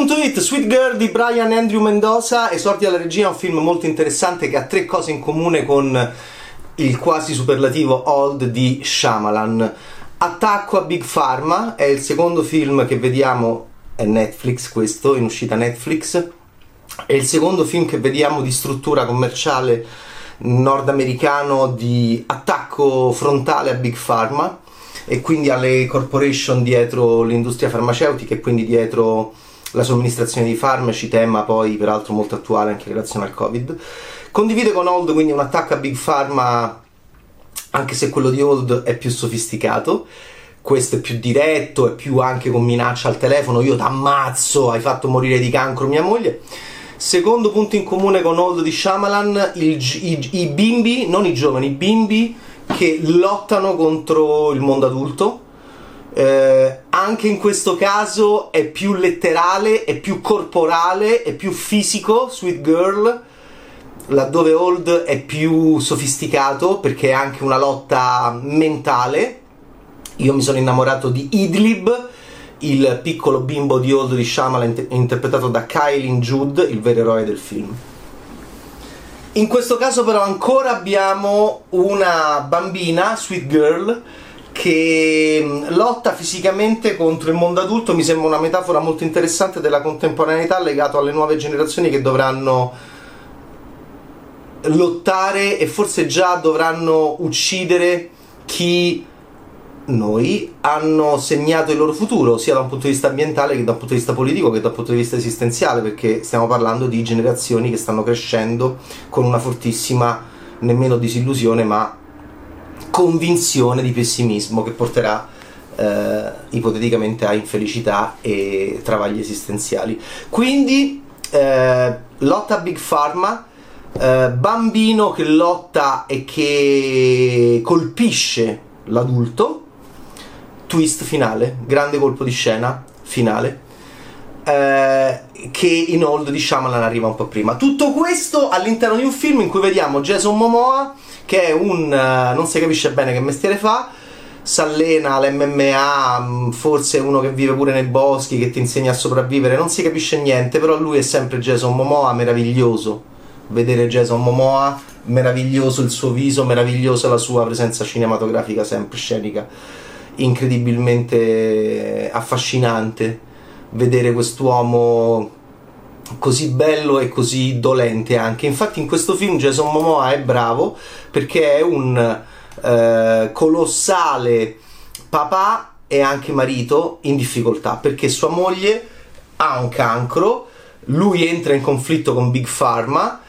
Cinema.it, Sweet Girl di Brian Andrew Mendoza, esordi alla regia, un film molto interessante che ha tre cose in comune con il quasi superlativo Old di Shyamalan. Attacco a Big Pharma è il secondo film che vediamo, è Netflix questo, in uscita Netflix, è il secondo film che vediamo di struttura commerciale nordamericano di attacco frontale a Big Pharma e quindi alle corporation dietro l'industria farmaceutica e quindi dietro la somministrazione di farmaci, tema poi peraltro molto attuale anche in relazione al Covid. Condivide con Old quindi un attacco a Big Pharma, anche se quello di Old è più sofisticato. Questo è più diretto, è più anche con minaccia al telefono, io t'ammazzo, hai fatto morire di cancro mia moglie. Secondo punto in comune con Old di Shyamalan, il, i, i bimbi, non i giovani, i bimbi che lottano contro il mondo adulto. Eh, anche in questo caso è più letterale, è più corporale, è più fisico, Sweet Girl, laddove Old è più sofisticato perché è anche una lotta mentale. Io mi sono innamorato di Idlib, il piccolo bimbo di Old di Shyamalan interpretato da Kylie Judd, il vero eroe del film. In questo caso però ancora abbiamo una bambina, Sweet Girl, che lotta fisicamente contro il mondo adulto, mi sembra una metafora molto interessante della contemporaneità legato alle nuove generazioni che dovranno lottare e forse già dovranno uccidere chi noi hanno segnato il loro futuro, sia da un punto di vista ambientale che da un punto di vista politico che da un punto di vista esistenziale, perché stiamo parlando di generazioni che stanno crescendo con una fortissima, nemmeno disillusione, ma convinzione di pessimismo che porterà eh, ipoteticamente a infelicità e travagli esistenziali. Quindi eh, lotta Big Pharma, eh, bambino che lotta e che colpisce l'adulto twist finale, grande colpo di scena finale. Eh, che in Old di Shyamalan arriva un po' prima. Tutto questo all'interno di un film in cui vediamo Jason Momoa, che è un uh, non si capisce bene che mestiere fa, s'allena all'MMA, mm, forse uno che vive pure nei boschi, che ti insegna a sopravvivere, non si capisce niente, però lui è sempre Jason Momoa, meraviglioso. Vedere Jason Momoa, meraviglioso il suo viso, meravigliosa la sua presenza cinematografica sempre scenica incredibilmente affascinante vedere quest'uomo così bello e così dolente anche. Infatti in questo film Jason Momoa è bravo perché è un eh, colossale papà e anche marito in difficoltà perché sua moglie ha un cancro, lui entra in conflitto con Big Pharma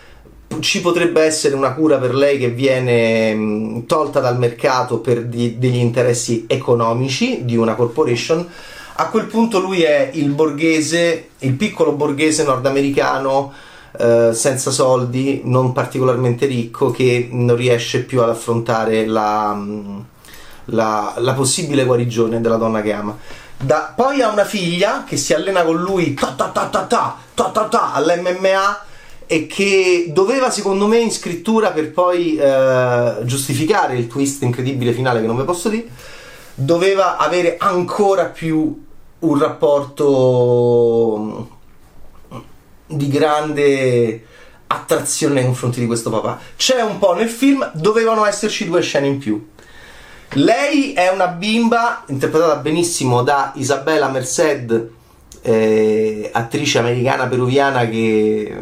ci potrebbe essere una cura per lei che viene mh, tolta dal mercato per di, degli interessi economici di una corporation. A quel punto lui è il borghese, il piccolo borghese nordamericano eh, senza soldi, non particolarmente ricco, che non riesce più ad affrontare la, la, la possibile guarigione della donna che ama. Da, poi ha una figlia che si allena con lui ta ta ta ta ta, ta, ta, ta all'MMA e che doveva secondo me in scrittura per poi eh, giustificare il twist incredibile finale che non vi posso dire doveva avere ancora più un rapporto mm, di grande attrazione nei confronti di questo papà. C'è un po' nel film dovevano esserci due scene in più. Lei è una bimba interpretata benissimo da Isabella Merced eh, attrice americana peruviana che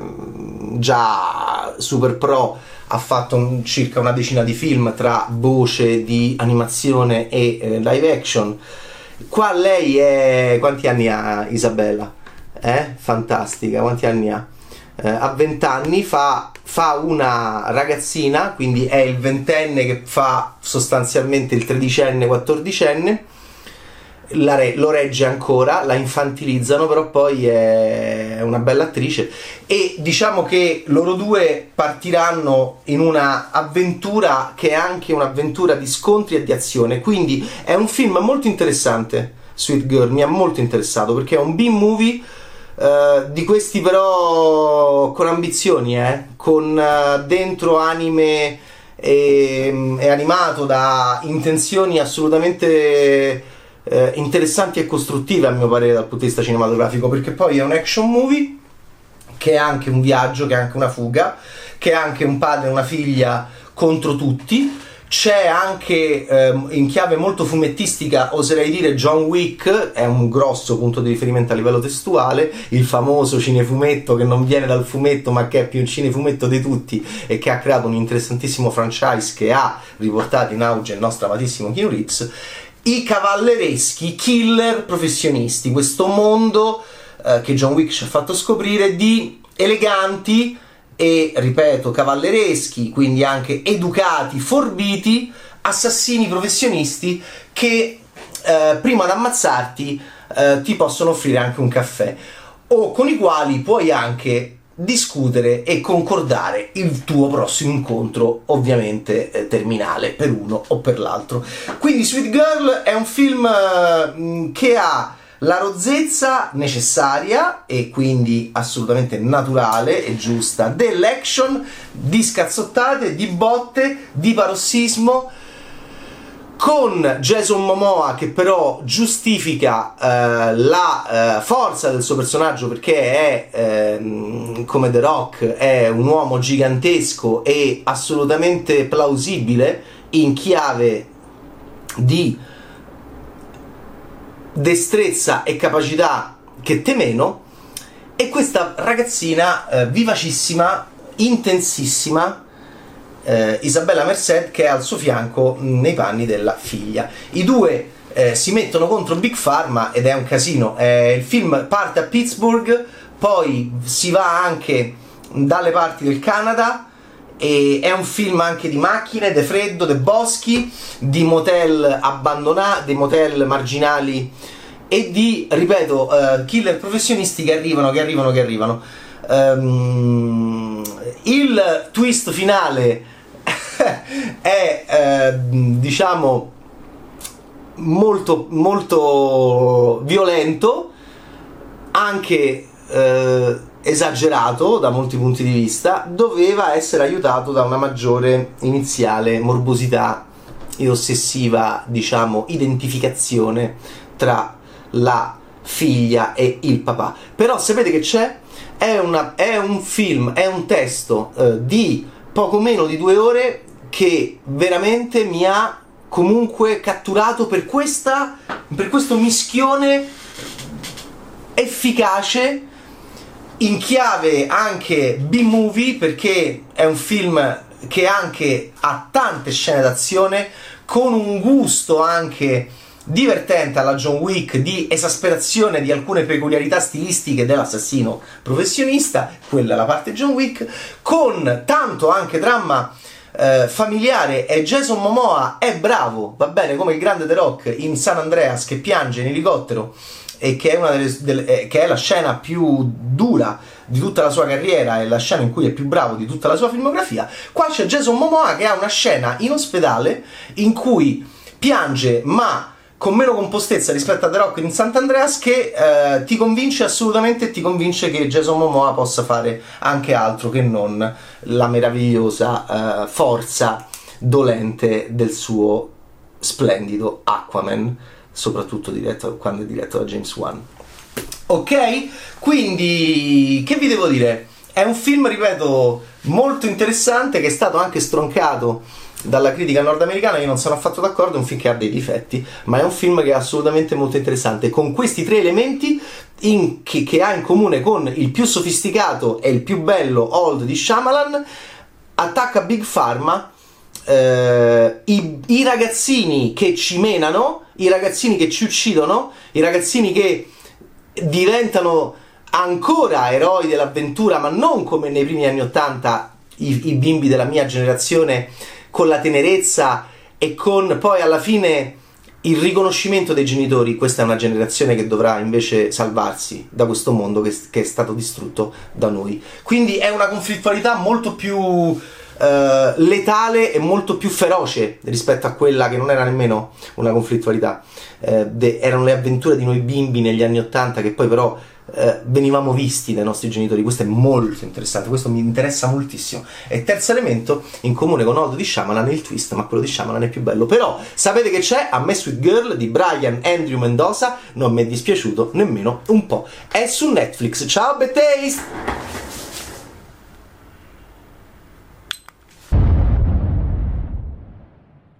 già super pro ha fatto un, circa una decina di film tra voce di animazione e eh, live action. Qua lei è. Quanti anni ha Isabella? Eh? Fantastica, quanti anni ha? Eh, a 20 anni fa, fa una ragazzina, quindi è il ventenne che fa sostanzialmente il tredicenne, quattordicenne re- lo regge ancora, la infantilizzano, però poi è una bella attrice e diciamo che loro due partiranno in una avventura che è anche un'avventura di scontri e di azione, quindi è un film molto interessante, Sweet Girl, mi ha molto interessato perché è un B-movie Uh, di questi però con ambizioni, eh? con uh, dentro anime e, e, animato da intenzioni assolutamente eh, interessanti e costruttive a mio parere dal punto di vista cinematografico, perché poi è un action movie che è anche un viaggio, che è anche una fuga, che è anche un padre e una figlia contro tutti. C'è anche ehm, in chiave molto fumettistica, oserei dire John Wick, è un grosso punto di riferimento a livello testuale, il famoso cinefumetto che non viene dal fumetto ma che è più un cinefumetto di tutti e che ha creato un interessantissimo franchise che ha riportato in auge il nostro amatissimo Keanu Reeves i cavallereschi killer professionisti, questo mondo eh, che John Wick ci ha fatto scoprire di eleganti e, ripeto, cavallereschi, quindi anche educati, forbiti, assassini professionisti che eh, prima di ammazzarti eh, ti possono offrire anche un caffè o con i quali puoi anche discutere e concordare il tuo prossimo incontro, ovviamente eh, terminale per uno o per l'altro. Quindi Sweet Girl è un film eh, che ha la rozzezza necessaria e quindi assolutamente naturale e giusta dell'action, di scazzottate, di botte, di parossismo con Jason Momoa che però giustifica eh, la eh, forza del suo personaggio perché è eh, come The Rock è un uomo gigantesco e assolutamente plausibile in chiave di destrezza e capacità che te meno e questa ragazzina eh, vivacissima intensissima eh, Isabella Merced che è al suo fianco nei panni della figlia. I due eh, si mettono contro Big Pharma ed è un casino. Eh, il film parte a Pittsburgh, poi si va anche dalle parti del Canada. E è un film anche di macchine, di freddo, di boschi, di motel abbandonati, di motel marginali e di, ripeto, uh, killer professionisti che arrivano, che arrivano, che arrivano. Um, il twist finale è eh, diciamo molto molto violento anche eh, esagerato da molti punti di vista doveva essere aiutato da una maggiore iniziale morbosità e ossessiva diciamo identificazione tra la figlia e il papà. Però sapete che c'è? È, una, è un film è un testo eh, di poco meno di due ore che veramente mi ha comunque catturato per, questa, per questo mischione efficace in chiave anche B-movie perché è un film che anche ha tante scene d'azione con un gusto anche divertente alla John Wick di esasperazione di alcune peculiarità stilistiche dell'assassino professionista, quella è la parte John Wick, con tanto anche dramma eh, familiare e Jason Momoa è bravo, va bene, come il grande The Rock in San Andreas che piange in elicottero e che è, delle, delle, eh, che è la scena più dura di tutta la sua carriera e la scena in cui è più bravo di tutta la sua filmografia, qua c'è Jason Momoa che ha una scena in ospedale in cui piange ma con meno compostezza rispetto a The Rock in Sant'Andreas che eh, ti convince assolutamente ti convince che Jason Momoa possa fare anche altro che non la meravigliosa eh, forza dolente del suo splendido Aquaman, soprattutto diretto, quando è diretto da James Wan. Ok? Quindi, che vi devo dire? È un film, ripeto, molto interessante che è stato anche stroncato dalla critica nordamericana io non sono affatto d'accordo, è un film che ha dei difetti, ma è un film che è assolutamente molto interessante, con questi tre elementi in, che, che, ha in comune con il più sofisticato e il più bello Old di Shyamalan, attacca Big Pharma, eh, i, i ragazzini che ci menano, i ragazzini che ci uccidono, i ragazzini che diventano ancora eroi dell'avventura, ma non come nei primi anni Ottanta i, i bimbi della mia generazione con la tenerezza e con poi alla fine il riconoscimento dei genitori, questa è una generazione che dovrà invece salvarsi da questo mondo che, che è stato distrutto da noi. Quindi è una conflittualità molto più uh, letale e molto più feroce rispetto a quella che non era nemmeno una conflittualità. Uh, de- erano le avventure di noi bimbi negli anni Ottanta che poi però eh, venivamo visti dai nostri genitori. Questo è molto interessante, questo mi interessa moltissimo. E terzo elemento, in comune con Old di Shyamalan il twist, ma quello di Shyamalan è più bello. Però sapete che c'è? A me Sweet Girl di Brian Andrew Mendoza non mi è dispiaciuto nemmeno un po'. È su Netflix. Ciao Betaste!